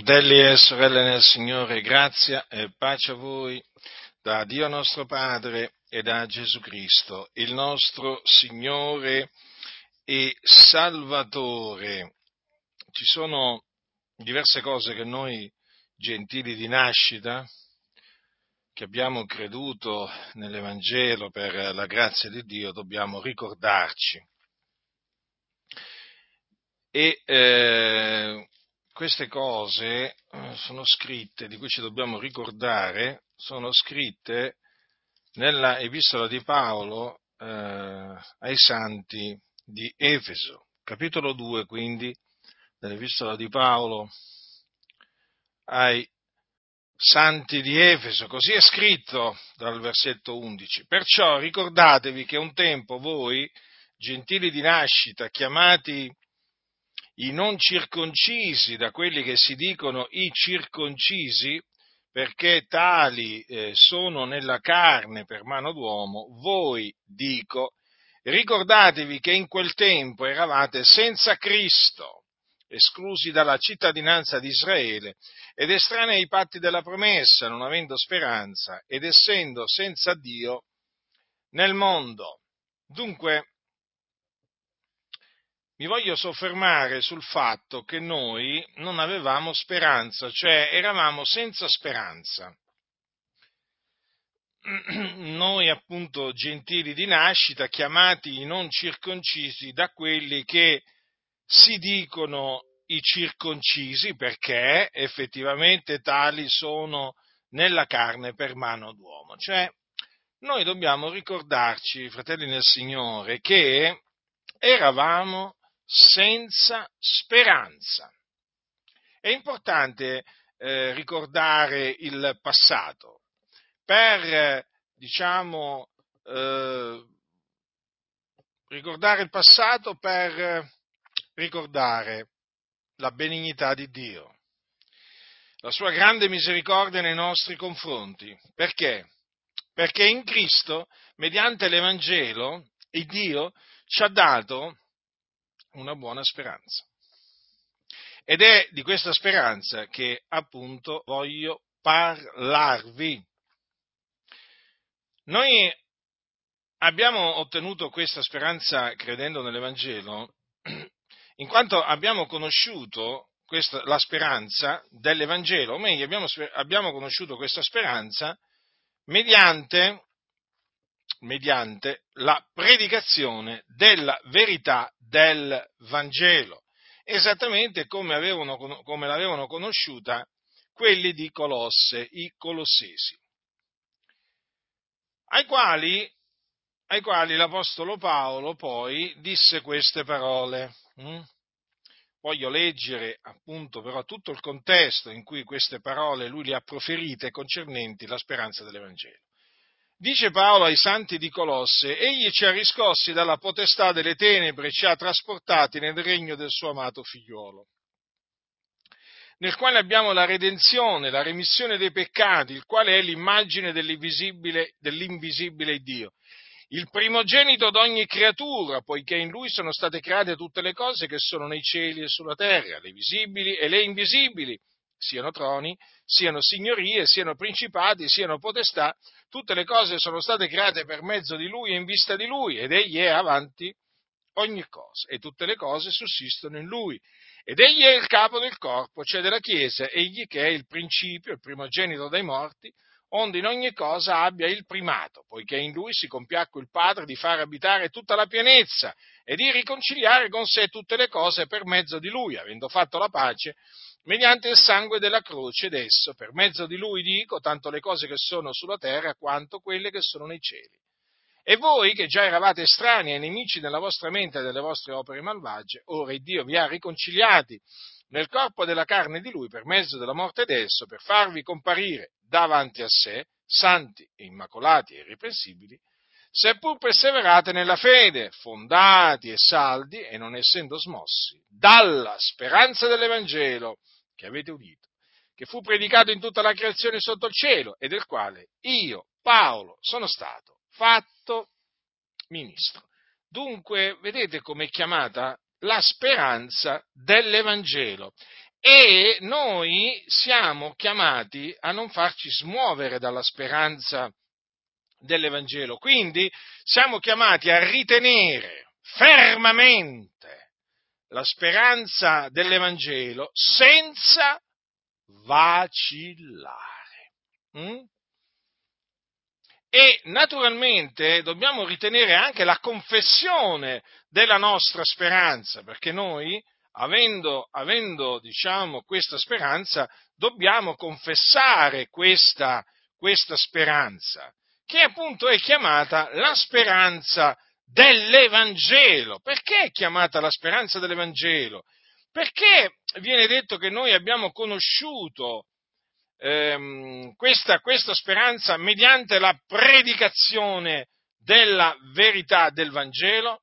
Fratelli e sorelle nel Signore, grazia e pace a voi da Dio nostro Padre e da Gesù Cristo, il nostro Signore e Salvatore. Ci sono diverse cose che noi, gentili di nascita, che abbiamo creduto nell'Evangelo per la grazia di Dio, dobbiamo ricordarci. E eh, queste cose eh, sono scritte, di cui ci dobbiamo ricordare, sono scritte nella epistola di Paolo eh, ai santi di Efeso, capitolo 2 quindi dell'epistola di Paolo ai santi di Efeso, così è scritto dal versetto 11. Perciò ricordatevi che un tempo voi, gentili di nascita, chiamati i non circoncisi da quelli che si dicono i circoncisi, perché tali eh, sono nella carne per mano d'uomo, voi dico, ricordatevi che in quel tempo eravate senza Cristo, esclusi dalla cittadinanza di Israele ed estranei ai patti della promessa, non avendo speranza ed essendo senza Dio nel mondo. Dunque, mi voglio soffermare sul fatto che noi non avevamo speranza, cioè eravamo senza speranza. Noi appunto gentili di nascita, chiamati i non circoncisi da quelli che si dicono i circoncisi perché effettivamente tali sono nella carne per mano d'uomo. Cioè, noi dobbiamo ricordarci, fratelli nel Signore, che eravamo senza speranza. È importante eh, ricordare il passato per, diciamo, eh, ricordare il passato per ricordare la benignità di Dio, la sua grande misericordia nei nostri confronti. Perché? Perché in Cristo, mediante l'Evangelo, il Dio ci ha dato una buona speranza. Ed è di questa speranza che appunto voglio parlarvi. Noi abbiamo ottenuto questa speranza credendo nell'Evangelo in quanto abbiamo conosciuto questa, la speranza dell'Evangelo, o meglio abbiamo, abbiamo conosciuto questa speranza mediante mediante la predicazione della verità del Vangelo, esattamente come, avevano, come l'avevano conosciuta quelli di Colosse, i colossesi, ai quali, ai quali l'Apostolo Paolo poi disse queste parole. Hm? Voglio leggere appunto però tutto il contesto in cui queste parole lui le ha proferite concernenti la speranza dell'Evangelo. Dice Paolo ai santi di Colosse, egli ci ha riscossi dalla potestà delle tenebre e ci ha trasportati nel regno del suo amato figliuolo, nel quale abbiamo la redenzione, la remissione dei peccati, il quale è l'immagine dell'invisibile, dell'invisibile Dio, il primogenito d'ogni creatura, poiché in lui sono state create tutte le cose che sono nei cieli e sulla terra, le visibili e le invisibili, siano troni, siano signorie, siano principati, siano potestà, tutte le cose sono state create per mezzo di Lui e in vista di Lui, ed Egli è avanti ogni cosa, e tutte le cose sussistono in Lui. Ed Egli è il capo del corpo, cioè della Chiesa, Egli che è il principio, il primogenito dai morti, onde in ogni cosa abbia il primato, poiché in lui si compiacque il Padre di far abitare tutta la pienezza e di riconciliare con sé tutte le cose per mezzo di lui, avendo fatto la pace mediante il sangue della croce ed esso, per mezzo di lui dico, tanto le cose che sono sulla terra quanto quelle che sono nei cieli. E voi, che già eravate estranei e nemici nella vostra mente e delle vostre opere malvagie, ora il Dio vi ha riconciliati nel corpo della carne di lui per mezzo della morte d'esso, per farvi comparire davanti a sé, santi immacolati e irreprensibili, seppur perseverate nella fede, fondati e saldi e non essendo smossi dalla speranza dell'Evangelo che avete udito, che fu predicato in tutta la creazione sotto il cielo e del quale io, Paolo, sono stato fatto ministro. Dunque, vedete come è chiamata la speranza dell'Evangelo. e noi siamo chiamati a non farci smuovere dalla speranza dell'Evangelo. Quindi siamo chiamati a ritenere fermamente la speranza dell'Evangelo senza vacillare. Mm? E naturalmente dobbiamo ritenere anche la confessione della nostra speranza, perché noi, avendo, avendo diciamo, questa speranza, dobbiamo confessare questa, questa speranza, che appunto è chiamata la speranza dell'Evangelo. Perché è chiamata la speranza dell'Evangelo? Perché viene detto che noi abbiamo conosciuto ehm, questa, questa speranza mediante la predicazione della verità del Vangelo?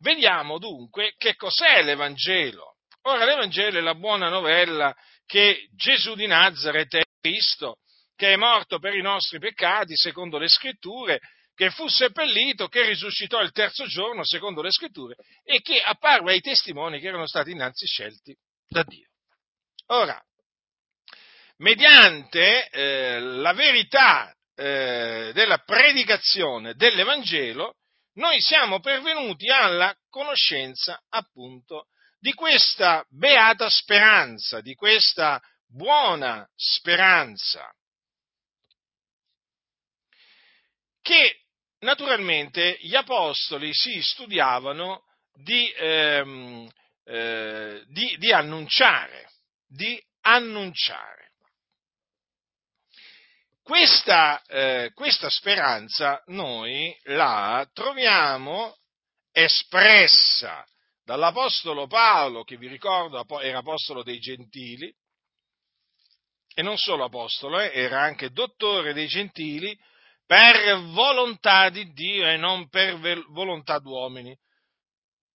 Vediamo dunque che cos'è l'Evangelo. Ora l'Evangelo è la buona novella che Gesù di Nazareth è Cristo, che è morto per i nostri peccati, secondo le scritture, che fu seppellito, che risuscitò il terzo giorno, secondo le scritture, e che apparve ai testimoni che erano stati innanzi scelti da Dio. Ora, mediante eh, la verità eh, della predicazione dell'Evangelo, noi siamo pervenuti alla conoscenza appunto di questa beata speranza, di questa buona speranza, che naturalmente gli apostoli si studiavano di, ehm, eh, di, di annunciare, di annunciare. Questa, eh, questa speranza noi la troviamo espressa dall'Apostolo Paolo, che vi ricordo era Apostolo dei Gentili, e non solo Apostolo, eh, era anche dottore dei Gentili, per volontà di Dio e non per volontà d'uomini.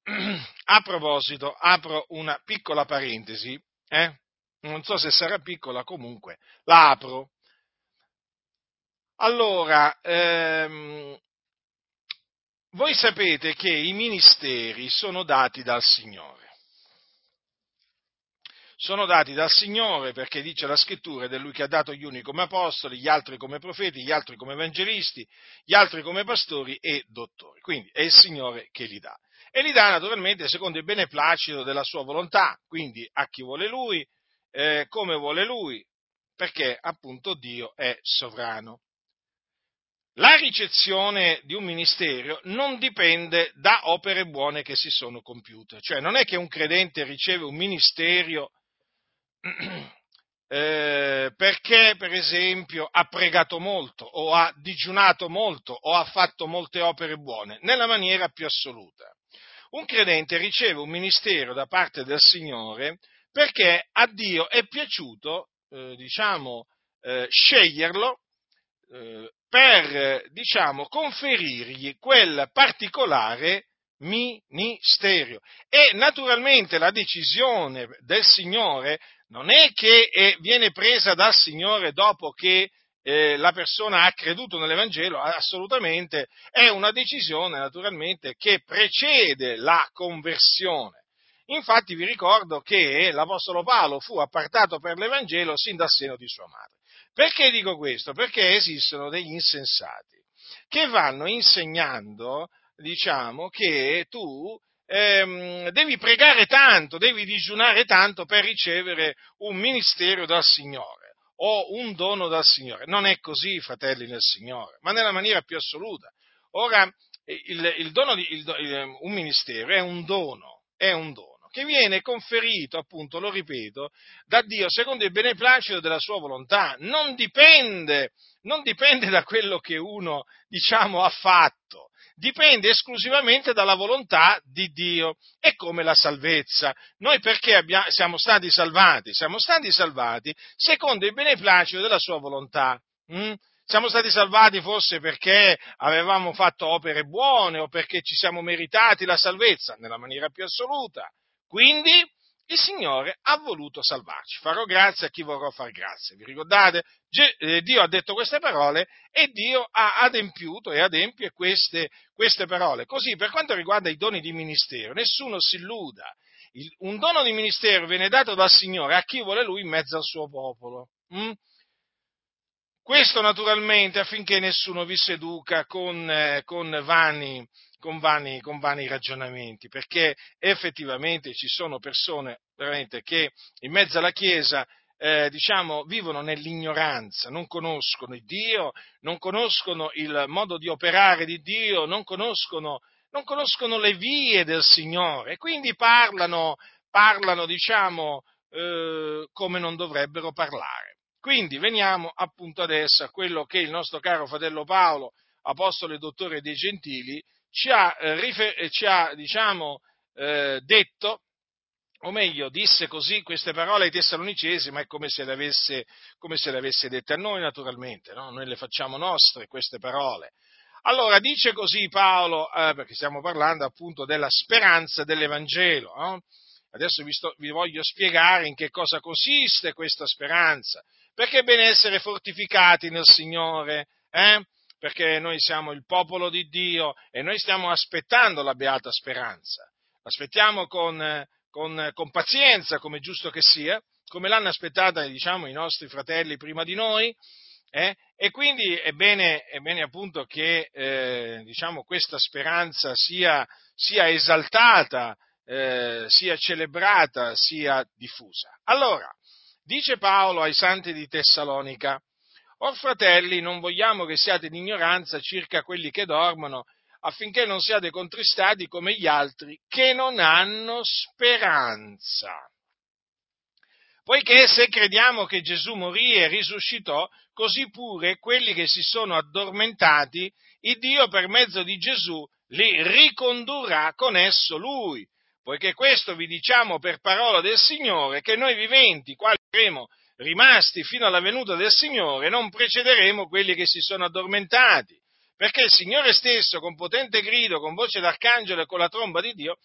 A proposito, apro una piccola parentesi, eh? non so se sarà piccola, comunque la apro. Allora, ehm, voi sapete che i ministeri sono dati dal Signore. Sono dati dal Signore perché dice la scrittura ed è Lui che ha dato gli uni come apostoli, gli altri come profeti, gli altri come evangelisti, gli altri come pastori e dottori. Quindi è il Signore che li dà. E li dà naturalmente secondo il beneplacito della sua volontà, quindi a chi vuole Lui, eh, come vuole Lui, perché appunto Dio è sovrano. La ricezione di un ministero non dipende da opere buone che si sono compiute, cioè non è che un credente riceve un ministero eh, perché per esempio ha pregato molto o ha digiunato molto o ha fatto molte opere buone, nella maniera più assoluta. Un credente riceve un ministero da parte del Signore perché a Dio è piaciuto, eh, diciamo, eh, sceglierlo eh, per, diciamo, conferirgli quel particolare ministero. E naturalmente la decisione del Signore non è che eh, viene presa dal Signore dopo che eh, la persona ha creduto nell'Evangelo, assolutamente è una decisione naturalmente che precede la conversione. Infatti vi ricordo che l'Apostolo Paolo fu appartato per l'Evangelo sin dal seno di sua madre. Perché dico questo? Perché esistono degli insensati che vanno insegnando, diciamo, che tu ehm, devi pregare tanto, devi digiunare tanto per ricevere un ministero dal Signore o un dono dal Signore. Non è così, fratelli nel Signore, ma nella maniera più assoluta. Ora, il, il dono di, il, un ministero è un dono, è un dono che viene conferito, appunto, lo ripeto, da Dio secondo il beneplacito della sua volontà. Non dipende, non dipende da quello che uno, diciamo, ha fatto, dipende esclusivamente dalla volontà di Dio. È come la salvezza. Noi perché abbiamo, siamo stati salvati? Siamo stati salvati secondo il beneplacito della sua volontà. Mm? Siamo stati salvati forse perché avevamo fatto opere buone o perché ci siamo meritati la salvezza, nella maniera più assoluta. Quindi il Signore ha voluto salvarci. Farò grazia a chi vorrò far grazia. Vi ricordate? Eh, Dio ha detto queste parole e Dio ha adempiuto e adempie queste, queste parole. Così, per quanto riguarda i doni di ministero, nessuno si illuda il, un dono di ministero viene dato dal Signore a chi vuole Lui in mezzo al suo popolo. Mm? Questo naturalmente affinché nessuno vi seduca con, eh, con, vani, con, vani, con, vani, ragionamenti, perché effettivamente ci sono persone che in mezzo alla Chiesa eh, diciamo, vivono nell'ignoranza, non conoscono il Dio, non conoscono il modo di operare di Dio, non conoscono, non conoscono le vie del Signore quindi parlano, parlano diciamo, eh, come non dovrebbero parlare. Quindi veniamo appunto adesso a quello che il nostro caro fratello Paolo, apostolo e dottore dei gentili, ci ha, eh, rifer- ci ha diciamo, eh, detto, o meglio, disse così queste parole ai Tessalonicesi, ma è come se le avesse, se le avesse dette a noi naturalmente, no? noi le facciamo nostre queste parole. Allora dice così Paolo, eh, perché stiamo parlando appunto della speranza dell'Evangelo. No? Adesso vi, sto, vi, voglio spiegare in che cosa consiste questa speranza perché è bene essere fortificati nel Signore, eh? Perché noi siamo il popolo di Dio e noi stiamo aspettando la beata speranza. L'aspettiamo con, con, con pazienza, come giusto che sia, come l'hanno aspettata diciamo, i nostri fratelli prima di noi, eh? e quindi è bene, è bene appunto che eh, diciamo, questa speranza sia, sia esaltata, eh, sia celebrata, sia diffusa. Allora, Dice Paolo ai santi di Tessalonica, Or fratelli, non vogliamo che siate in ignoranza circa quelli che dormono, affinché non siate contristati come gli altri che non hanno speranza. Poiché se crediamo che Gesù morì e risuscitò, così pure quelli che si sono addormentati, il Dio per mezzo di Gesù li ricondurrà con esso lui poiché questo vi diciamo per parola del Signore, che noi viventi, quali saremo rimasti fino alla venuta del Signore, non precederemo quelli che si sono addormentati, perché il Signore stesso, con potente grido, con voce d'arcangelo e con la tromba di Dio,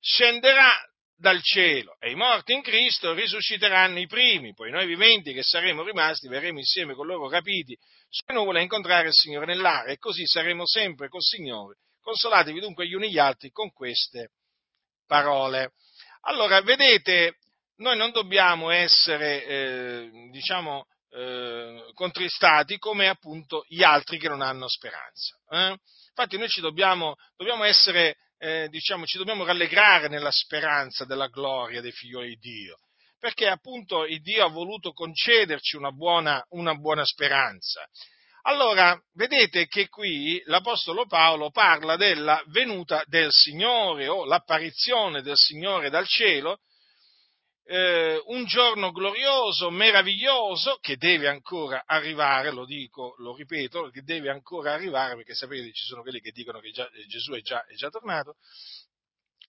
scenderà dal cielo e i morti in Cristo risusciteranno i primi, poi noi viventi che saremo rimasti verremo insieme con loro rapiti sulle nuvole a incontrare il Signore nell'aria e così saremo sempre col Signore. Consolatevi dunque gli uni gli altri con queste parole. Allora, vedete, noi non dobbiamo essere, eh, diciamo, eh, contristati come appunto gli altri che non hanno speranza. Eh? Infatti noi ci dobbiamo, dobbiamo essere, eh, diciamo, ci dobbiamo rallegrare nella speranza della gloria dei figli di Dio, perché appunto il Dio ha voluto concederci una buona, una buona speranza. Allora, vedete che qui l'Apostolo Paolo parla della venuta del Signore o l'apparizione del Signore dal cielo, eh, un giorno glorioso, meraviglioso, che deve ancora arrivare, lo dico, lo ripeto, che deve ancora arrivare, perché sapete ci sono quelli che dicono che già, Gesù è già, è già, tornato.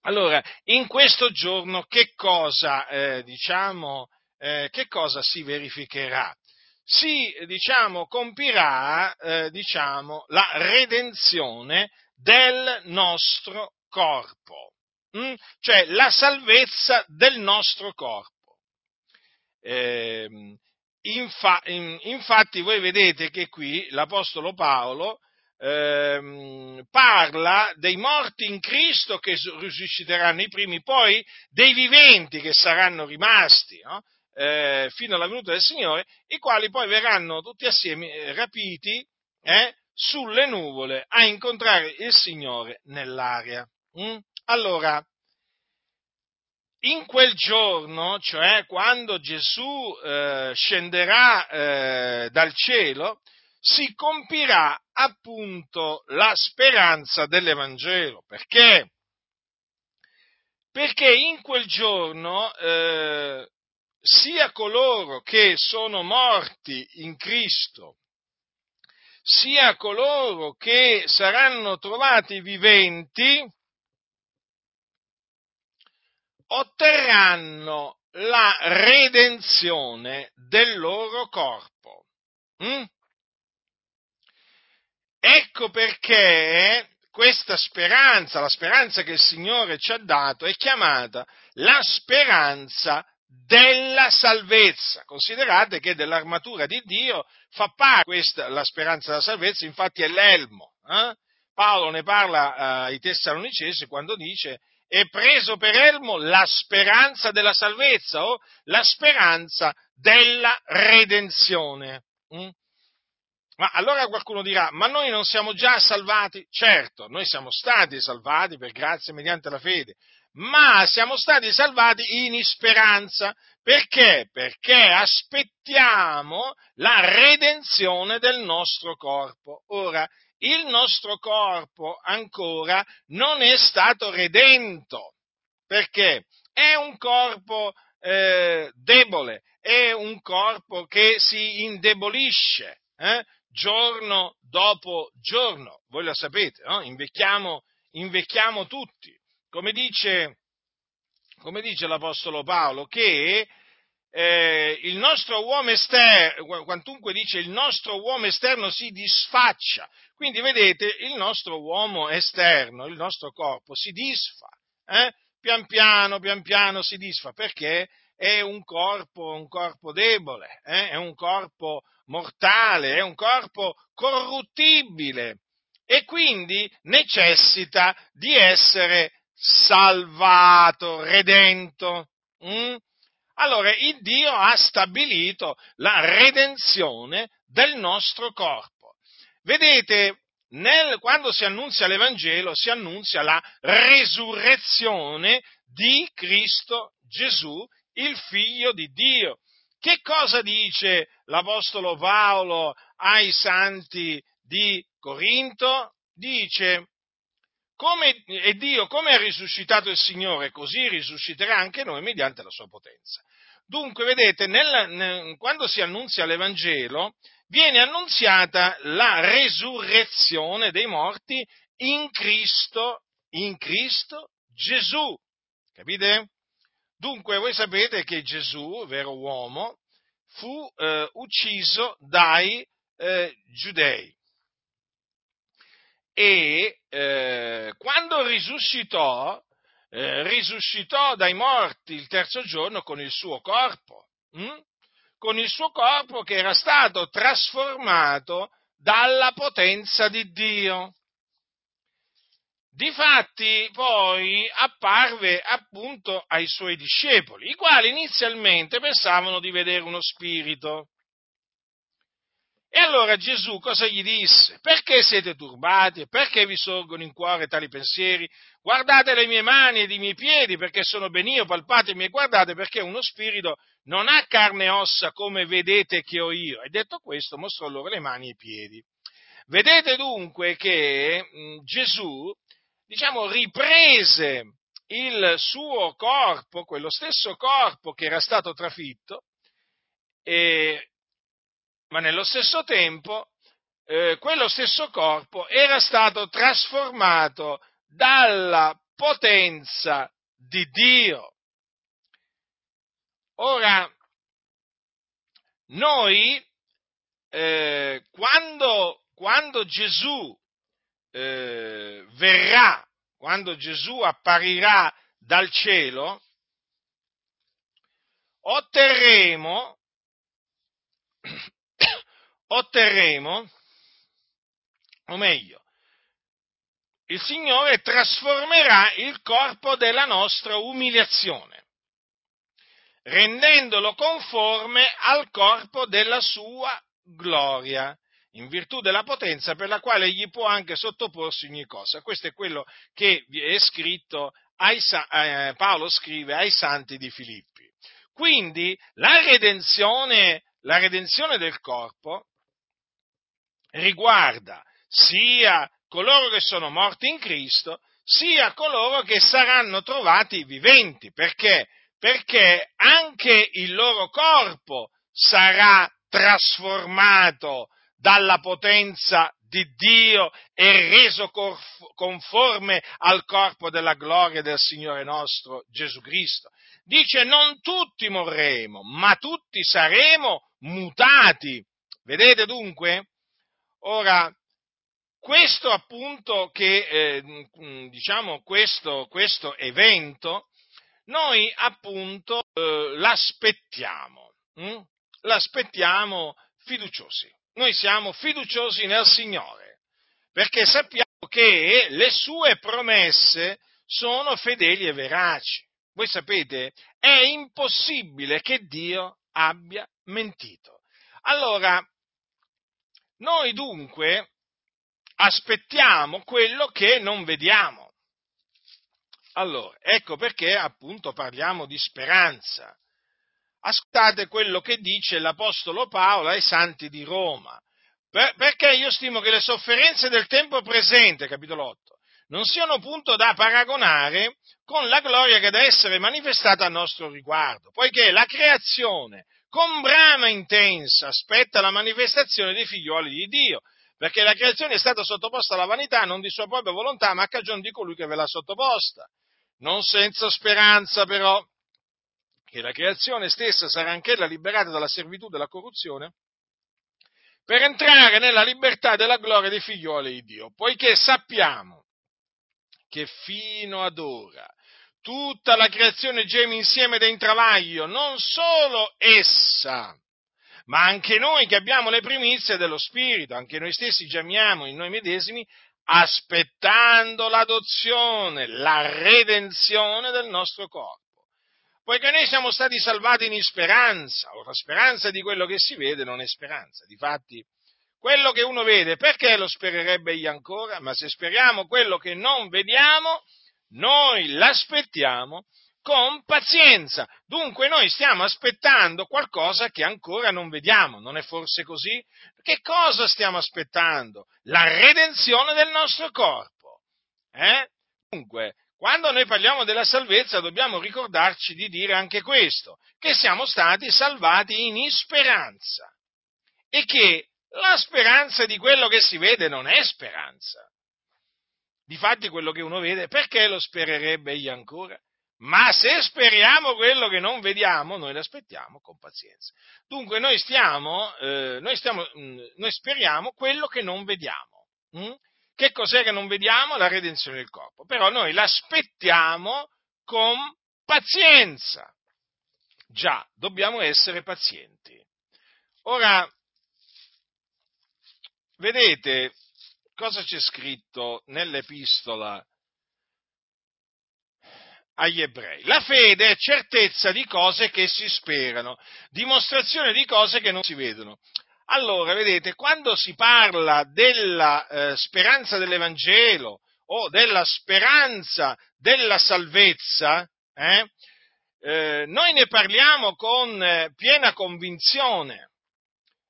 Allora, in questo giorno che cosa, eh, diciamo, eh, che cosa si verificherà? si diciamo, compirà eh, diciamo, la redenzione del nostro corpo, mm? cioè la salvezza del nostro corpo. Eh, infa, in, infatti voi vedete che qui l'Apostolo Paolo eh, parla dei morti in Cristo che risusciteranno i primi, poi dei viventi che saranno rimasti. No? eh, fino alla venuta del Signore, i quali poi verranno tutti assieme eh, rapiti eh, sulle nuvole a incontrare il Signore nell'aria. Mm? Allora, in quel giorno, cioè quando Gesù eh, scenderà eh, dal cielo, si compirà appunto la speranza dell'Evangelo. Perché? Perché in quel giorno eh, sia coloro che sono morti in Cristo, sia coloro che saranno trovati viventi, otterranno la redenzione del loro corpo. Mm? Ecco perché questa speranza, la speranza che il Signore ci ha dato, è chiamata la speranza della salvezza. Considerate che dell'armatura di Dio fa parte questa, la speranza della salvezza, infatti è l'elmo. Eh? Paolo ne parla eh, ai Tessalonicesi quando dice e preso per elmo la speranza della salvezza o la speranza della redenzione. Mm? Ma allora qualcuno dirà, ma noi non siamo già salvati? Certo, noi siamo stati salvati per grazia mediante la fede, ma siamo stati salvati in speranza. Perché? Perché aspettiamo la redenzione del nostro corpo. Ora, il nostro corpo ancora non è stato redento. Perché? È un corpo eh, debole, è un corpo che si indebolisce. Eh? giorno dopo giorno. Voi lo sapete, no? invecchiamo, invecchiamo tutti. Come dice, come dice, l'Apostolo Paolo, che eh, il nostro uomo esterno, quantunque dice il nostro uomo esterno si disfaccia. Quindi vedete, il nostro uomo esterno, il nostro corpo si disfa. Eh? Pian piano, pian piano si disfa. Perché? È un corpo, un corpo debole, eh? è un corpo mortale, è un corpo corruttibile e quindi necessita di essere salvato, redento. Mm? Allora, il Dio ha stabilito la redenzione del nostro corpo. Vedete, nel, quando si annunzia l'Evangelo, si annunzia la resurrezione di Cristo Gesù, il Figlio di Dio. Che cosa dice l'Apostolo Paolo ai santi di Corinto? Dice, come, e Dio come ha risuscitato il Signore, così risusciterà anche noi mediante la sua potenza. Dunque, vedete, nel, nel, quando si annunzia l'Evangelo, viene annunziata la resurrezione dei morti in Cristo, in Cristo Gesù. Capite? Dunque voi sapete che Gesù, vero uomo, fu eh, ucciso dai eh, giudei e eh, quando risuscitò, eh, risuscitò dai morti il terzo giorno con il suo corpo, hm? con il suo corpo che era stato trasformato dalla potenza di Dio. Difatti poi apparve appunto ai suoi discepoli, i quali inizialmente pensavano di vedere uno spirito. E allora Gesù cosa gli disse? Perché siete turbati? Perché vi sorgono in cuore tali pensieri? Guardate le mie mani ed i miei piedi, perché sono ben io, palpatemi e guardate perché uno spirito non ha carne e ossa come vedete che ho io. E detto questo mostrò loro le mani e i piedi. Vedete dunque che mh, Gesù diciamo, riprese il suo corpo, quello stesso corpo che era stato trafitto, e, ma nello stesso tempo eh, quello stesso corpo era stato trasformato dalla potenza di Dio. Ora, noi, eh, quando, quando Gesù eh, verrà, quando Gesù apparirà dal cielo, otterremo, otterremo, o meglio, il Signore trasformerà il corpo della nostra umiliazione, rendendolo conforme al corpo della sua gloria in virtù della potenza per la quale egli può anche sottoporsi ogni cosa. Questo è quello che è scritto, ai, eh, Paolo scrive ai santi di Filippi. Quindi la redenzione, la redenzione del corpo riguarda sia coloro che sono morti in Cristo, sia coloro che saranno trovati viventi. Perché? Perché anche il loro corpo sarà trasformato dalla potenza di Dio e reso conforme al corpo della gloria del Signore nostro Gesù Cristo. Dice non tutti morremo, ma tutti saremo mutati. Vedete dunque? Ora, questo appunto che, eh, diciamo, questo, questo, evento, noi appunto eh, l'aspettiamo, hm? l'aspettiamo fiduciosi noi siamo fiduciosi nel Signore, perché sappiamo che le sue promesse sono fedeli e veraci. Voi sapete, è impossibile che Dio abbia mentito. Allora, noi dunque aspettiamo quello che non vediamo. Allora, ecco perché appunto parliamo di speranza. Ascoltate quello che dice l'Apostolo Paolo ai santi di Roma. Per, perché io stimo che le sofferenze del tempo presente, capitolo 8, non siano punto da paragonare con la gloria che deve essere manifestata a nostro riguardo, poiché la creazione con brama intensa aspetta la manifestazione dei figlioli di Dio, perché la creazione è stata sottoposta alla vanità non di sua propria volontà, ma a cagione di colui che ve l'ha sottoposta. Non senza speranza però che la creazione stessa sarà anch'ella liberata dalla servitù della corruzione per entrare nella libertà della gloria dei figlioli di Dio, poiché sappiamo che fino ad ora tutta la creazione geme insieme ed travaglio, non solo essa, ma anche noi che abbiamo le primizie dello Spirito, anche noi stessi gemiamo in noi medesimi, aspettando l'adozione, la redenzione del nostro corpo. Poiché noi siamo stati salvati in speranza, ora speranza di quello che si vede non è speranza, difatti quello che uno vede, perché lo spererebbe egli ancora? Ma se speriamo quello che non vediamo, noi l'aspettiamo con pazienza. Dunque noi stiamo aspettando qualcosa che ancora non vediamo, non è forse così? Che cosa stiamo aspettando? La redenzione del nostro corpo. Eh? Dunque, quando noi parliamo della salvezza dobbiamo ricordarci di dire anche questo, che siamo stati salvati in speranza e che la speranza di quello che si vede non è speranza. Difatti quello che uno vede, perché lo spererebbe egli ancora? Ma se speriamo quello che non vediamo, noi l'aspettiamo con pazienza. Dunque noi stiamo, eh, noi, stiamo, mm, noi speriamo quello che non vediamo. Mh? Mm? Che cos'è che non vediamo? La redenzione del corpo. Però noi l'aspettiamo con pazienza. Già, dobbiamo essere pazienti. Ora, vedete cosa c'è scritto nell'epistola agli ebrei. La fede è certezza di cose che si sperano, dimostrazione di cose che non si vedono. Allora, vedete, quando si parla della eh, speranza dell'Evangelo o della speranza della salvezza, eh, eh, noi ne parliamo con eh, piena convinzione,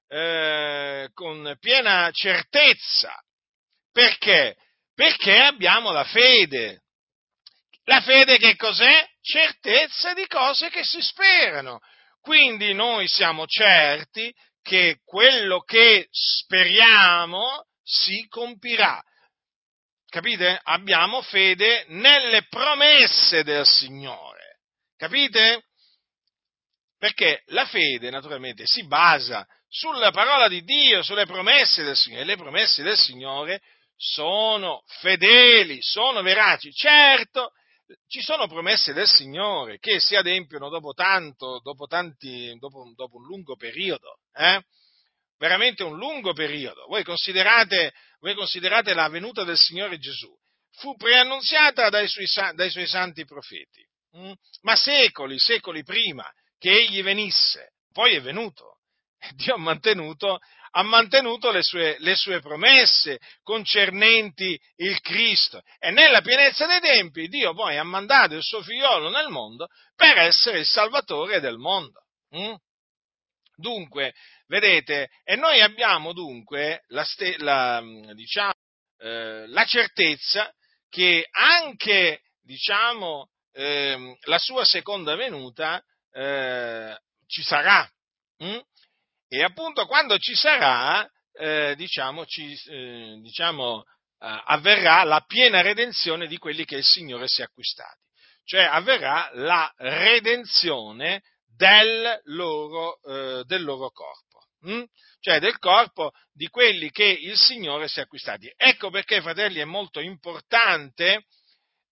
eh, con piena certezza. Perché? Perché abbiamo la fede. La fede che cos'è? Certezza di cose che si sperano. Quindi noi siamo certi che quello che speriamo si compirà. Capite? Abbiamo fede nelle promesse del Signore. Capite? Perché la fede naturalmente si basa sulla parola di Dio, sulle promesse del Signore. E le promesse del Signore sono fedeli, sono veraci. Certo, ci sono promesse del Signore che si adempiono dopo tanto, dopo, tanti, dopo, dopo un lungo periodo, eh? veramente un lungo periodo. Voi considerate, voi considerate, la venuta del Signore Gesù, fu preannunziata dai suoi, dai suoi santi profeti, hm? ma secoli, secoli prima che egli venisse, poi è venuto. Dio ha mantenuto ha mantenuto le sue, le sue, promesse concernenti il Cristo e nella pienezza dei tempi Dio poi ha mandato il suo figliolo nel mondo per essere il salvatore del mondo. Mm? Dunque, vedete, e noi abbiamo dunque la, la, diciamo, eh, la certezza che anche diciamo, eh, la sua seconda venuta eh, ci sarà. Mm? E appunto quando ci sarà, eh, diciamo, ci, eh, diciamo eh, avverrà la piena redenzione di quelli che il Signore si è acquistati. Cioè avverrà la redenzione del loro, eh, del loro corpo. Hm? Cioè del corpo di quelli che il Signore si è acquistati. Ecco perché, fratelli, è molto importante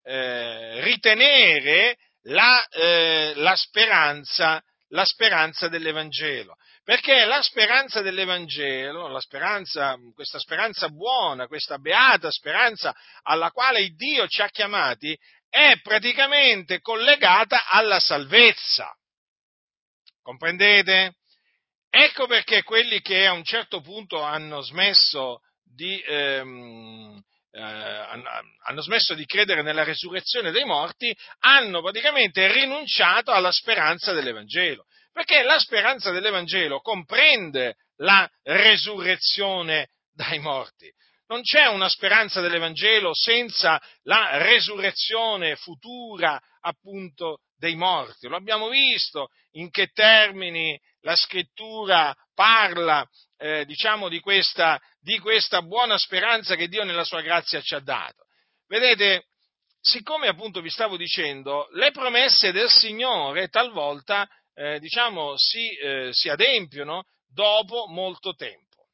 eh, ritenere la, eh, la speranza la speranza dell'Evangelo. Perché la speranza dell'Evangelo, la speranza, questa speranza buona, questa beata speranza alla quale Dio ci ha chiamati, è praticamente collegata alla salvezza. Comprendete? Ecco perché quelli che a un certo punto hanno smesso di, ehm, eh, hanno smesso di credere nella resurrezione dei morti hanno praticamente rinunciato alla speranza dell'Evangelo. Perché la speranza dell'Evangelo comprende la resurrezione dai morti. Non c'è una speranza dell'Evangelo senza la resurrezione futura, appunto, dei morti. Lo abbiamo visto in che termini la scrittura parla, eh, diciamo, di questa, di questa buona speranza che Dio nella sua grazia ci ha dato. Vedete, siccome appunto vi stavo dicendo, le promesse del Signore talvolta, eh, diciamo, si, eh, si adempiono dopo molto tempo.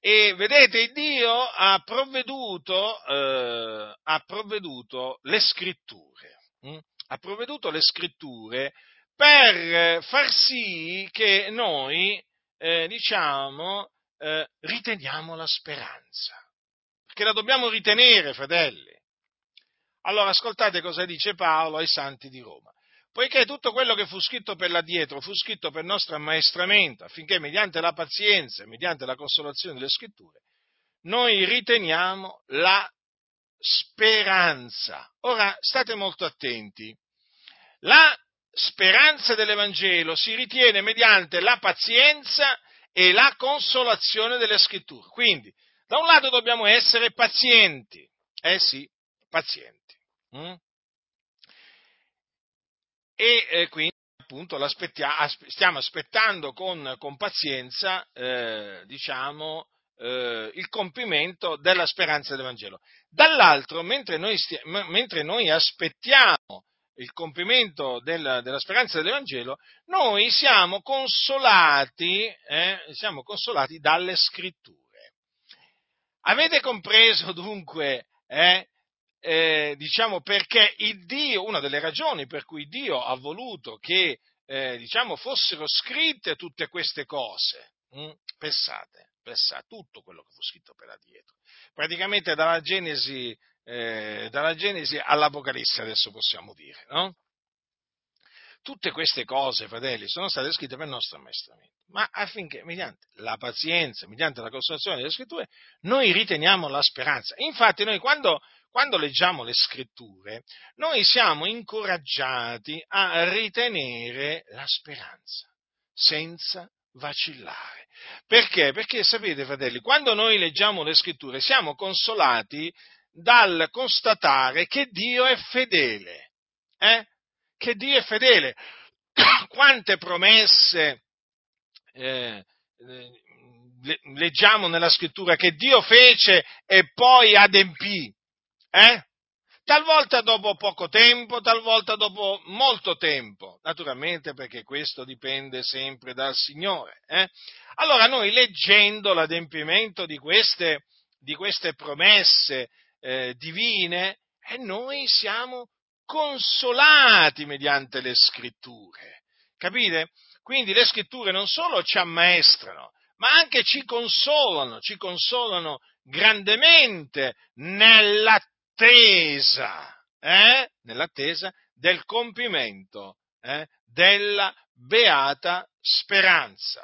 E vedete, Dio ha provveduto, eh, ha provveduto le scritture. Hm? ha provveduto le scritture per far sì che noi, eh, diciamo, eh, riteniamo la speranza. Perché la dobbiamo ritenere, fratelli. Allora ascoltate cosa dice Paolo ai santi di Roma. Poiché tutto quello che fu scritto per l'addietro fu scritto per nostro ammaestramento, affinché mediante la pazienza e mediante la consolazione delle scritture, noi riteniamo la speranza. Ora state molto attenti. La speranza dell'Evangelo si ritiene mediante la pazienza e la consolazione delle scritture. Quindi, da un lato dobbiamo essere pazienti, eh sì, pazienti. Mm? E eh, quindi appunto stiamo aspettando con, con pazienza, eh, diciamo, eh, il compimento della speranza del Vangelo. Dall'altro, mentre noi, stia, mentre noi aspettiamo il compimento della, della, speranza dell'Evangelo, noi siamo consolati, eh, siamo consolati dalle scritture. Avete compreso dunque, eh, eh, diciamo, perché Dio, una delle ragioni per cui Dio ha voluto che, eh, diciamo, fossero scritte tutte queste cose? Hm? Pensate, pensate, tutto quello che fu scritto per là dietro. Praticamente dalla Genesi eh, dalla Genesi all'Apocalisse, adesso possiamo dire, no? Tutte queste cose, fratelli, sono state scritte per il nostro ammaestramento, ma affinché, mediante la pazienza, mediante la consolazione delle scritture, noi riteniamo la speranza. Infatti noi quando, quando leggiamo le scritture, noi siamo incoraggiati a ritenere la speranza, senza vacillare. Perché? Perché sapete, fratelli, quando noi leggiamo le scritture siamo consolati dal constatare che Dio è fedele. Eh? Che Dio è fedele. Quante promesse eh, leggiamo nella scrittura che Dio fece e poi adempì. Eh? Talvolta dopo poco tempo, talvolta dopo molto tempo, naturalmente perché questo dipende sempre dal Signore. Eh? Allora noi leggendo l'adempimento di queste, di queste promesse eh, divine e noi siamo consolati mediante le scritture. Capite? Quindi le scritture non solo ci ammaestrano, ma anche ci consolano, ci consolano grandemente nell'attesa, eh? nell'attesa del compimento eh? della beata speranza.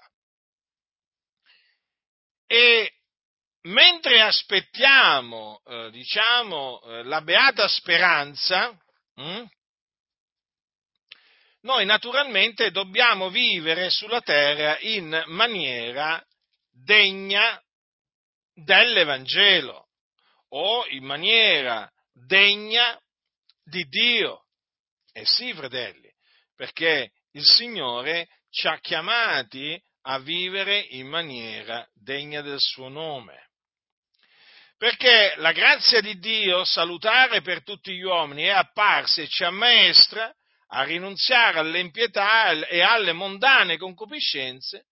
E mentre aspettiamo, eh, diciamo, eh, la beata speranza, hm, noi naturalmente dobbiamo vivere sulla terra in maniera degna dell'Evangelo o in maniera degna di Dio. Eh sì, fratelli, perché il Signore ci ha chiamati a vivere in maniera degna del suo nome perché la grazia di Dio salutare per tutti gli uomini è apparsa e ci ammaestra a rinunziare all'impietà e alle mondane concupiscenze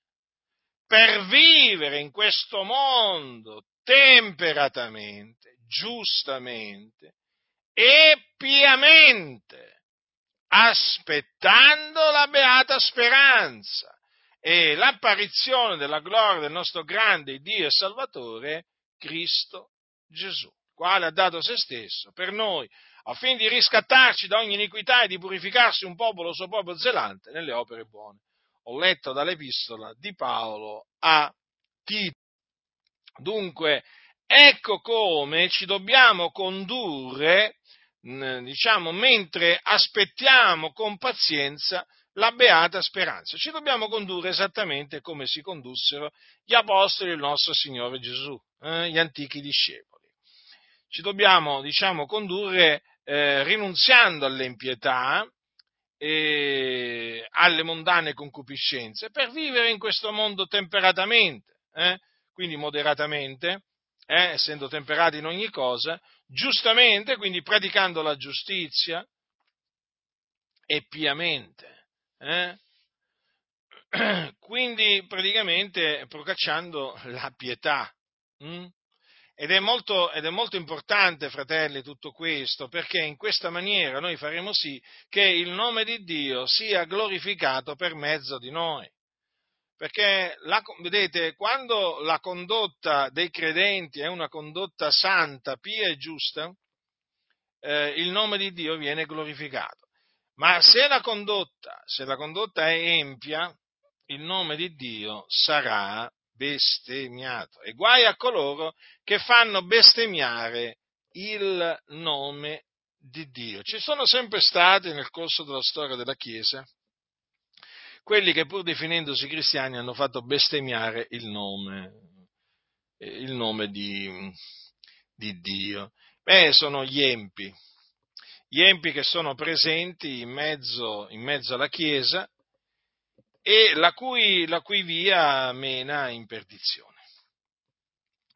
per vivere in questo mondo temperatamente, giustamente e piamente, aspettando la beata speranza e l'apparizione della gloria del nostro grande Dio e Salvatore, Cristo Gesù, quale ha dato se stesso per noi a fine di riscattarci da ogni iniquità e di purificarsi un popolo suo popolo zelante nelle opere buone. Ho letto dall'epistola di Paolo a Tito. Dunque, ecco come ci dobbiamo condurre, diciamo, mentre aspettiamo con pazienza la beata speranza. Ci dobbiamo condurre esattamente come si condussero gli apostoli del nostro Signore Gesù, eh, gli antichi discepoli. Ci dobbiamo, diciamo, condurre eh, rinunziando all'impietà e alle mondane concupiscenze per vivere in questo mondo temperatamente, eh, quindi moderatamente, eh, essendo temperati in ogni cosa, giustamente, quindi praticando la giustizia e piamente eh? Quindi praticamente procacciando la pietà. Hm? Ed, è molto, ed è molto importante, fratelli, tutto questo, perché in questa maniera noi faremo sì che il nome di Dio sia glorificato per mezzo di noi. Perché, la, vedete, quando la condotta dei credenti è una condotta santa, pia e giusta, eh, il nome di Dio viene glorificato. Ma se la condotta, se la condotta è empia, il nome di Dio sarà bestemmiato. E guai a coloro che fanno bestemmiare il nome di Dio. Ci sono sempre stati nel corso della storia della Chiesa quelli che pur definendosi cristiani hanno fatto bestemmiare il nome, il nome di, di Dio. Beh, sono gli empi, gli empi che sono presenti in mezzo, in mezzo alla Chiesa e la cui, la cui via mena in perdizione.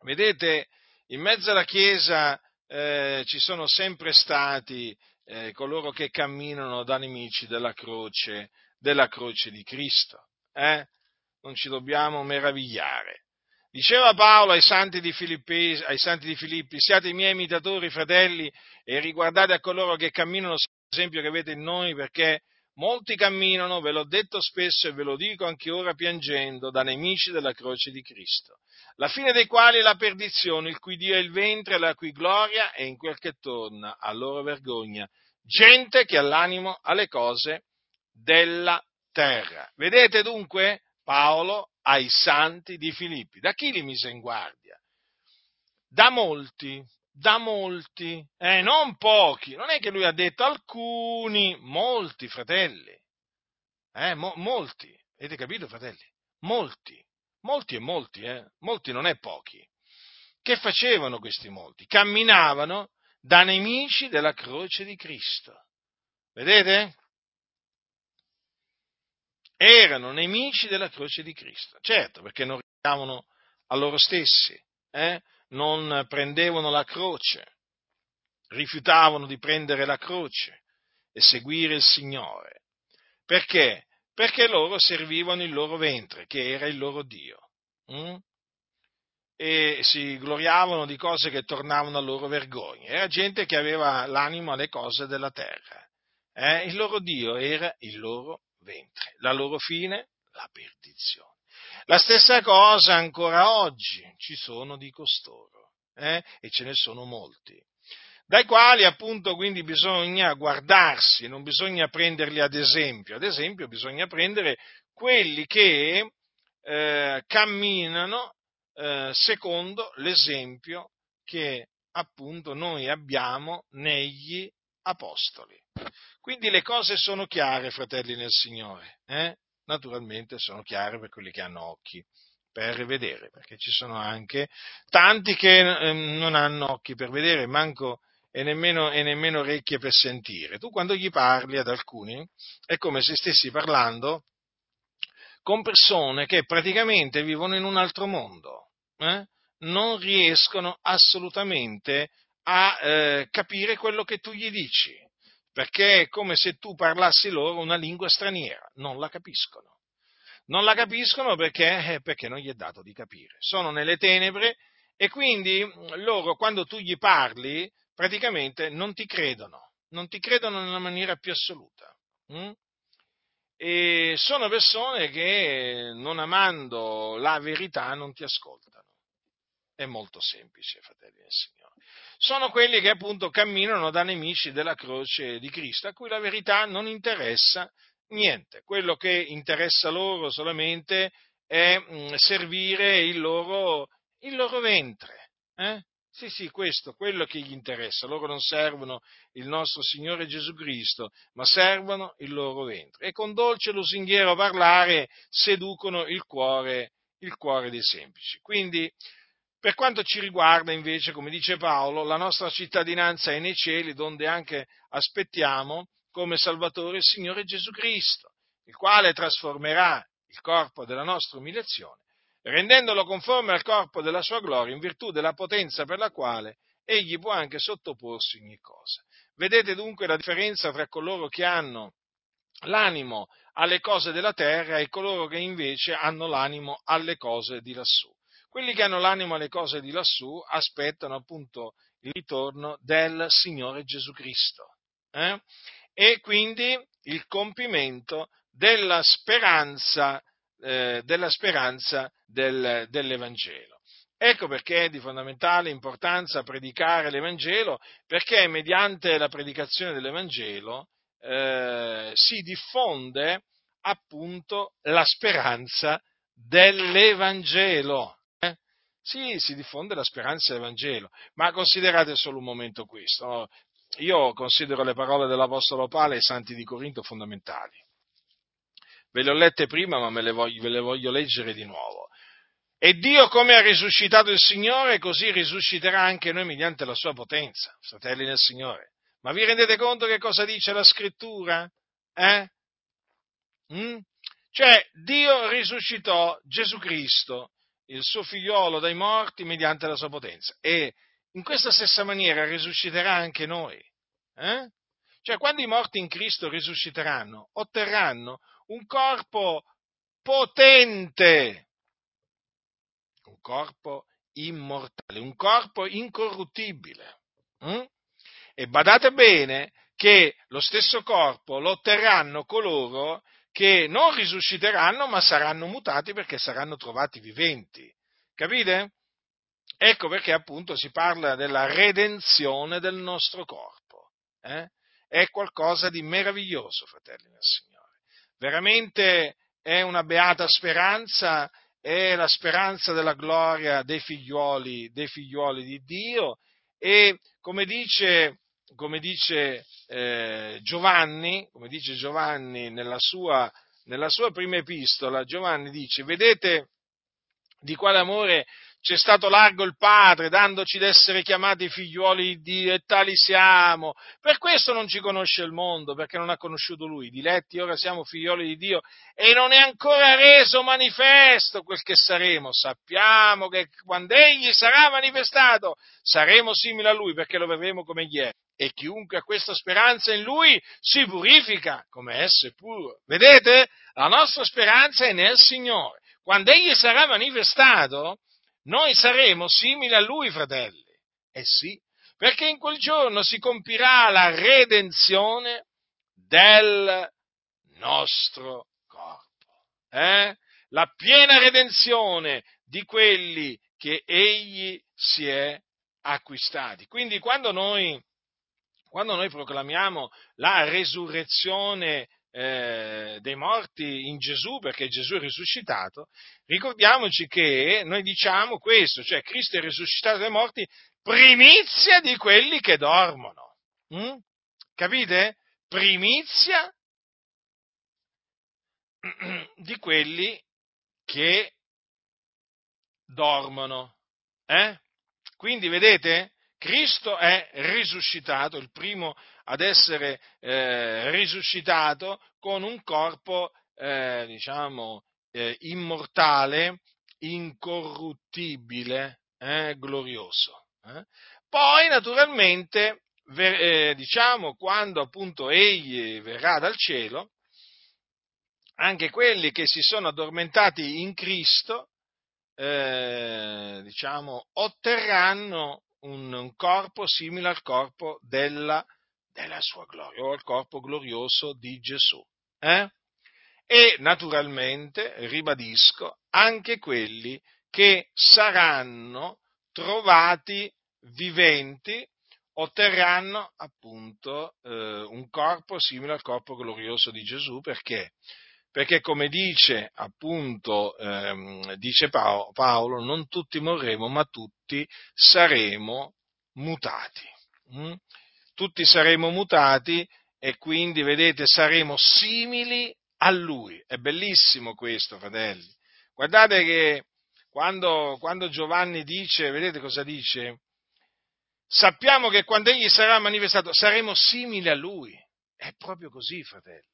Vedete, in mezzo alla Chiesa eh, ci sono sempre stati eh, coloro che camminano da nemici della croce, della croce di Cristo. Eh? Non ci dobbiamo meravigliare. Diceva Paolo ai santi, Filippi, ai santi di Filippi, siate i miei imitatori, fratelli, e riguardate a coloro che camminano l'esempio che avete in noi, perché molti camminano, ve l'ho detto spesso e ve lo dico anche ora piangendo, da nemici della croce di Cristo, la fine dei quali è la perdizione, il cui Dio è il ventre, la cui gloria è in quel che torna a loro vergogna, gente che ha l'animo alle cose della terra. Vedete dunque? Paolo ai santi di Filippi. Da chi li mise in guardia? Da molti, da molti, eh, non pochi. Non è che lui ha detto alcuni, molti fratelli. Eh, mo- molti. Avete capito, fratelli? Molti. Molti e molti, eh? Molti non è pochi. Che facevano questi molti? Camminavano da nemici della croce di Cristo. Vedete? Erano nemici della croce di Cristo. Certo, perché non richiamavano a loro stessi, eh? non prendevano la croce, rifiutavano di prendere la croce e seguire il Signore. Perché? Perché loro servivano il loro ventre, che era il loro Dio. Hm? E si gloriavano di cose che tornavano a loro vergogna. Era gente che aveva l'animo alle cose della terra. Eh? Il loro Dio era il loro ventre. La loro fine? La perdizione. La stessa cosa ancora oggi ci sono di costoro, eh? e ce ne sono molti, dai quali appunto quindi bisogna guardarsi, non bisogna prenderli ad esempio, ad esempio bisogna prendere quelli che eh, camminano eh, secondo l'esempio che appunto noi abbiamo negli apostoli. Quindi le cose sono chiare, fratelli nel Signore, eh? naturalmente sono chiare per quelli che hanno occhi per vedere, perché ci sono anche tanti che eh, non hanno occhi per vedere, manco e nemmeno, e nemmeno orecchie per sentire. Tu quando gli parli ad alcuni è come se stessi parlando con persone che praticamente vivono in un altro mondo, eh? non riescono assolutamente a eh, capire quello che tu gli dici perché è come se tu parlassi loro una lingua straniera, non la capiscono. Non la capiscono perché, eh, perché non gli è dato di capire. Sono nelle tenebre e quindi mm, loro quando tu gli parli praticamente non ti credono, non ti credono nella maniera più assoluta. Hm? E sono persone che non amando la verità non ti ascoltano. È molto semplice, fratelli del Signore. Sono quelli che appunto camminano da nemici della croce di Cristo, a cui la verità non interessa niente. Quello che interessa loro solamente è mm, servire il loro, il loro ventre. Eh? Sì, sì, questo, quello che gli interessa. Loro non servono il nostro Signore Gesù Cristo, ma servono il loro ventre. E con dolce lusinghiero parlare seducono il cuore, il cuore dei semplici. Quindi, per quanto ci riguarda, invece, come dice Paolo, la nostra cittadinanza è nei cieli, donde anche aspettiamo come Salvatore il Signore Gesù Cristo, il quale trasformerà il corpo della nostra umiliazione, rendendolo conforme al corpo della sua gloria, in virtù della potenza per la quale egli può anche sottoporsi ogni cosa. Vedete dunque la differenza tra coloro che hanno l'animo alle cose della terra e coloro che invece hanno l'animo alle cose di lassù. Quelli che hanno l'animo alle cose di lassù aspettano appunto il ritorno del Signore Gesù Cristo. Eh? e quindi il compimento della speranza, eh, della speranza del, dell'Evangelo. Ecco perché è di fondamentale importanza predicare l'Evangelo, perché mediante la predicazione dell'Evangelo eh, si diffonde appunto la speranza dell'Evangelo. Sì, si diffonde la speranza dell'Evangelo, ma considerate solo un momento questo io considero le parole dell'Apostolo Paolo e i santi di Corinto fondamentali. Ve le ho lette prima, ma le voglio, ve le voglio leggere di nuovo. E Dio, come ha risuscitato il Signore, così risusciterà anche noi mediante la sua potenza, fratelli del Signore. Ma vi rendete conto che cosa dice la scrittura? Eh? Mm? Cioè, Dio risuscitò Gesù Cristo, il suo figliolo dai morti, mediante la sua potenza. E in questa stessa maniera risusciterà anche noi. Eh? Cioè, quando i morti in Cristo risusciteranno, otterranno un corpo potente, un corpo immortale, un corpo incorruttibile. Mm? E badate bene che lo stesso corpo lo otterranno coloro che non risusciteranno, ma saranno mutati perché saranno trovati viventi. Capite? Ecco perché appunto si parla della redenzione del nostro corpo. Eh? È qualcosa di meraviglioso, fratelli del Signore. Veramente è una beata speranza, è la speranza della gloria dei figlioli, dei figlioli di Dio e come dice, come dice eh, Giovanni, come dice Giovanni nella sua, nella sua prima epistola, Giovanni dice, vedete di quale amore c'è stato largo il Padre, dandoci d'essere chiamati figliuoli di Dio, e tali siamo. Per questo non ci conosce il mondo, perché non ha conosciuto Lui. Diletti, ora siamo figlioli di Dio e non è ancora reso manifesto quel che saremo. Sappiamo che quando Egli sarà manifestato, saremo simili a Lui, perché lo vedremo come Egli è. E chiunque ha questa speranza in Lui si purifica come esso è puro. Vedete? La nostra speranza è nel Signore. Quando Egli sarà manifestato, noi saremo simili a lui, fratelli. Eh sì, perché in quel giorno si compirà la redenzione del nostro corpo. Eh? La piena redenzione di quelli che egli si è acquistati. Quindi quando noi, quando noi proclamiamo la resurrezione eh, dei morti in Gesù, perché Gesù è risuscitato, ricordiamoci che noi diciamo questo, cioè Cristo è risuscitato dai morti, primizia di quelli che dormono. Mm? Capite? Primizia di quelli che dormono. Eh? Quindi vedete, Cristo è risuscitato, il primo ad essere eh, risuscitato con un corpo, eh, diciamo, eh, immortale, incorruttibile, eh, glorioso. Eh. Poi, naturalmente, ver- eh, diciamo, quando appunto egli verrà dal cielo, anche quelli che si sono addormentati in Cristo, diciamo, otterranno un, un, corpo simile al corpo della della sua gloria o al corpo glorioso di Gesù. Eh? E naturalmente, ribadisco, anche quelli che saranno trovati viventi otterranno appunto eh, un corpo simile al corpo glorioso di Gesù perché? Perché come dice appunto ehm, dice Paolo, non tutti morremo, ma tutti saremo mutati. Mm? Tutti saremo mutati e quindi, vedete, saremo simili a Lui. È bellissimo questo, fratelli. Guardate che quando, quando Giovanni dice, vedete cosa dice? Sappiamo che quando Egli sarà manifestato saremo simili a Lui. È proprio così, fratelli.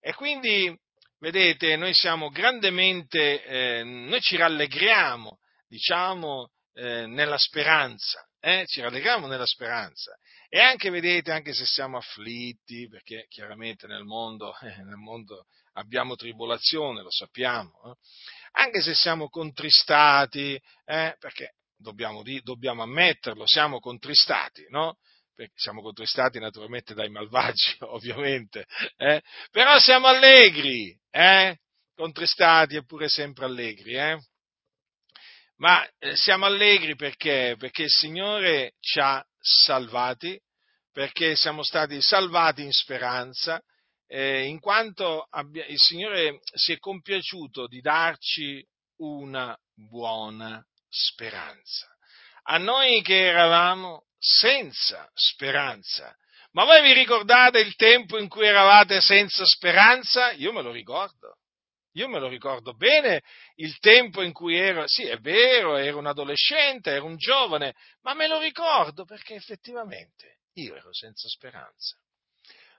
E quindi, vedete, noi siamo grandemente, eh, noi ci rallegriamo, diciamo, eh, nella speranza, eh? ci rallegriamo nella speranza. E anche, vedete, anche se siamo afflitti, perché chiaramente nel mondo, eh, nel mondo abbiamo tribolazione, lo sappiamo, eh? anche se siamo contristati, eh, perché dobbiamo, dobbiamo, ammetterlo, siamo contristati, no? Siamo contristati naturalmente dai malvagi, ovviamente, eh? però siamo allegri, eh? contristati eppure sempre allegri. Eh? ma eh, siamo allegri perché? Perché il Signore ci ha salvati, perché siamo stati salvati in speranza, in quanto abbia, il Signore si è compiaciuto di darci una buona speranza. A noi che eravamo senza speranza. Ma voi vi ricordate il tempo in cui eravate senza speranza? Io me lo ricordo. Io me lo ricordo bene il tempo in cui ero, sì è vero, ero un adolescente, ero un giovane, ma me lo ricordo perché effettivamente io ero senza speranza.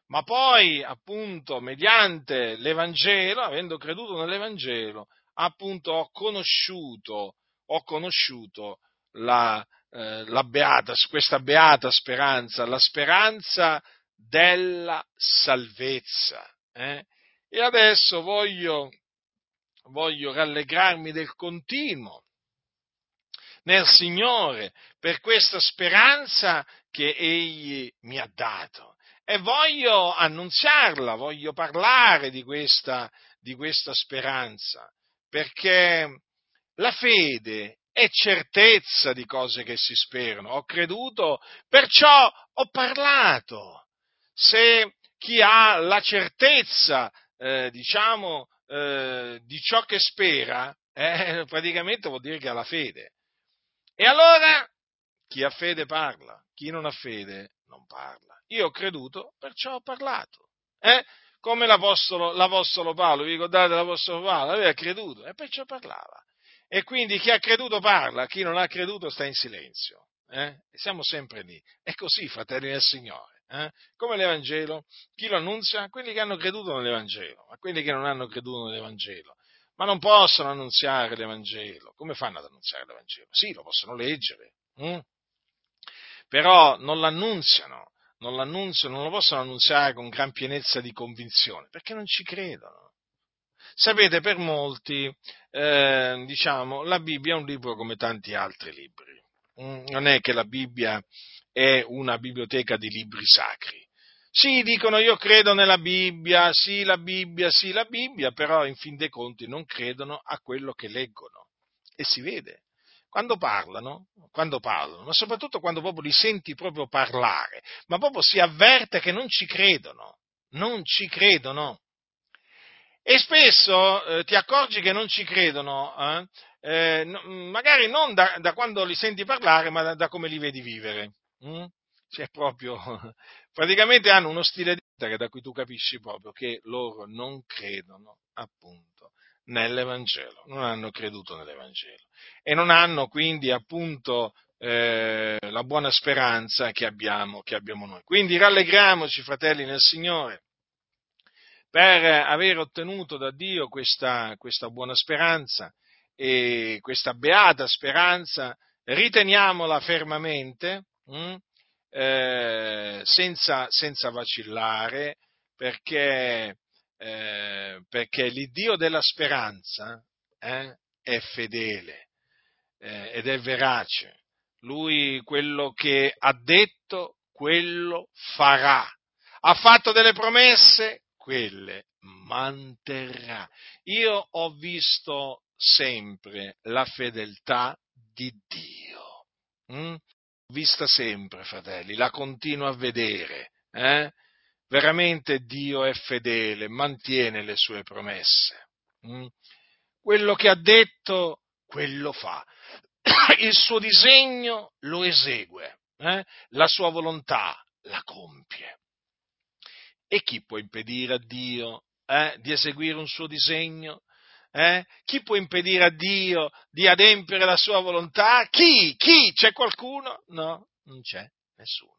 Ma poi, appunto, mediante l'Evangelo, avendo creduto nell'Evangelo, appunto ho conosciuto, ho conosciuto la, eh, la beata, questa beata speranza, la speranza della salvezza. Eh? E adesso voglio voglio rallegrarmi del continuo nel Signore per questa speranza che Egli mi ha dato. E voglio annunziarla, voglio parlare di questa, di questa speranza, perché la fede è certezza di cose che si sperano. Ho creduto, perciò ho parlato. Se chi ha la certezza, eh, diciamo, eh, di ciò che spera, eh, praticamente vuol dire che ha la fede. E allora chi ha fede parla, chi non ha fede non parla. Io ho creduto, perciò ho parlato. Eh? Come l'apostolo, l'apostolo Paolo, vi ricordate l'apostolo Paolo? Aveva creduto e perciò parlava. E quindi chi ha creduto parla, chi non ha creduto sta in silenzio. Eh? siamo sempre lì. È così, fratelli del Signore. Eh? Come l'Evangelo, chi lo annunzia? Quelli che hanno creduto nell'Evangelo, ma quelli che non hanno creduto nell'Evangelo. Ma non possono annunziare l'Evangelo. Come fanno ad annunziare l'Evangelo? Sì, lo possono leggere, hm? però non l'annunziano, non non lo possono annunziare con gran pienezza di convinzione, perché non ci credono. Sapete, per molti, eh, diciamo, la Bibbia è un libro come tanti altri libri. Mm, non è che la Bibbia è una biblioteca di libri sacri. Sì, dicono io credo nella Bibbia, sì la Bibbia, sì la Bibbia, però in fin dei conti non credono a quello che leggono. E si vede. Quando parlano, quando parlano, ma soprattutto quando proprio li senti proprio parlare, ma proprio si avverte che non ci credono, non ci credono. E spesso eh, ti accorgi che non ci credono, eh, eh, magari non da, da, quando li senti parlare, ma da, da come li vedi vivere. Mm? Cioè, proprio, praticamente hanno uno stile di vita da cui tu capisci proprio che loro non credono, appunto, nell'Evangelo, non hanno creduto nell'Evangelo e non hanno quindi, appunto, eh, la buona speranza che abbiamo, che abbiamo noi. Quindi rallegriamoci, fratelli nel Signore, per aver ottenuto da Dio questa, questa buona speranza e questa beata speranza, riteniamola fermamente, mh, mm, eh, senza, senza, vacillare, perché, eh, perché l'Iddio della speranza eh, è fedele eh, ed è verace. Lui quello che ha detto, quello farà. Ha fatto delle promesse, quelle manterrà. Io ho visto sempre la fedeltà di Dio. Mm? Vista sempre, fratelli, la continuo a vedere. Eh? Veramente Dio è fedele, mantiene le sue promesse. Mm? Quello che ha detto, quello fa. Il suo disegno lo esegue, eh? la sua volontà la compie. E chi può impedire a Dio eh, di eseguire un suo disegno? Eh? Chi può impedire a Dio di adempiere la sua volontà? Chi? Chi? C'è qualcuno? No, non c'è nessuno.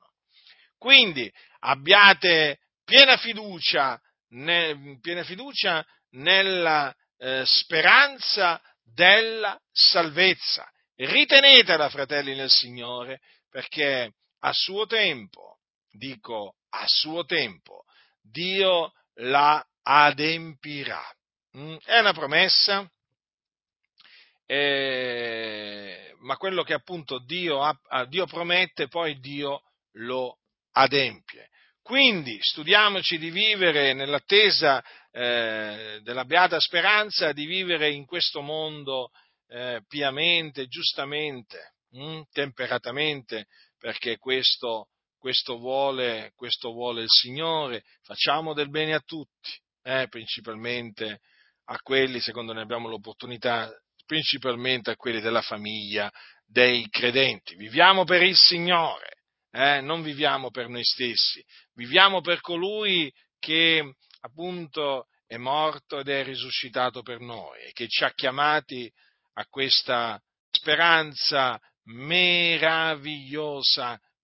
Quindi abbiate piena fiducia, ne, piena fiducia nella eh, speranza della salvezza. Ritenetela, fratelli nel Signore, perché a suo tempo, dico a suo tempo, Dio la adempirà. Mm? È una promessa, eh, ma quello che appunto Dio, ha, Dio promette, poi Dio lo adempie. Quindi studiamoci di vivere nell'attesa eh, della beata speranza, di vivere in questo mondo eh, piamente, giustamente, mh, mm, temperatamente, perché questo, questo, vuole, questo vuole il Signore. Facciamo del bene a tutti, eh, principalmente a quelli, secondo ne abbiamo l'opportunità, principalmente a quelli della famiglia dei credenti. Viviamo per il Signore, eh, non viviamo per noi stessi, viviamo per colui che appunto è morto ed è risuscitato per noi e che ci ha chiamati a questa speranza meravigliosa,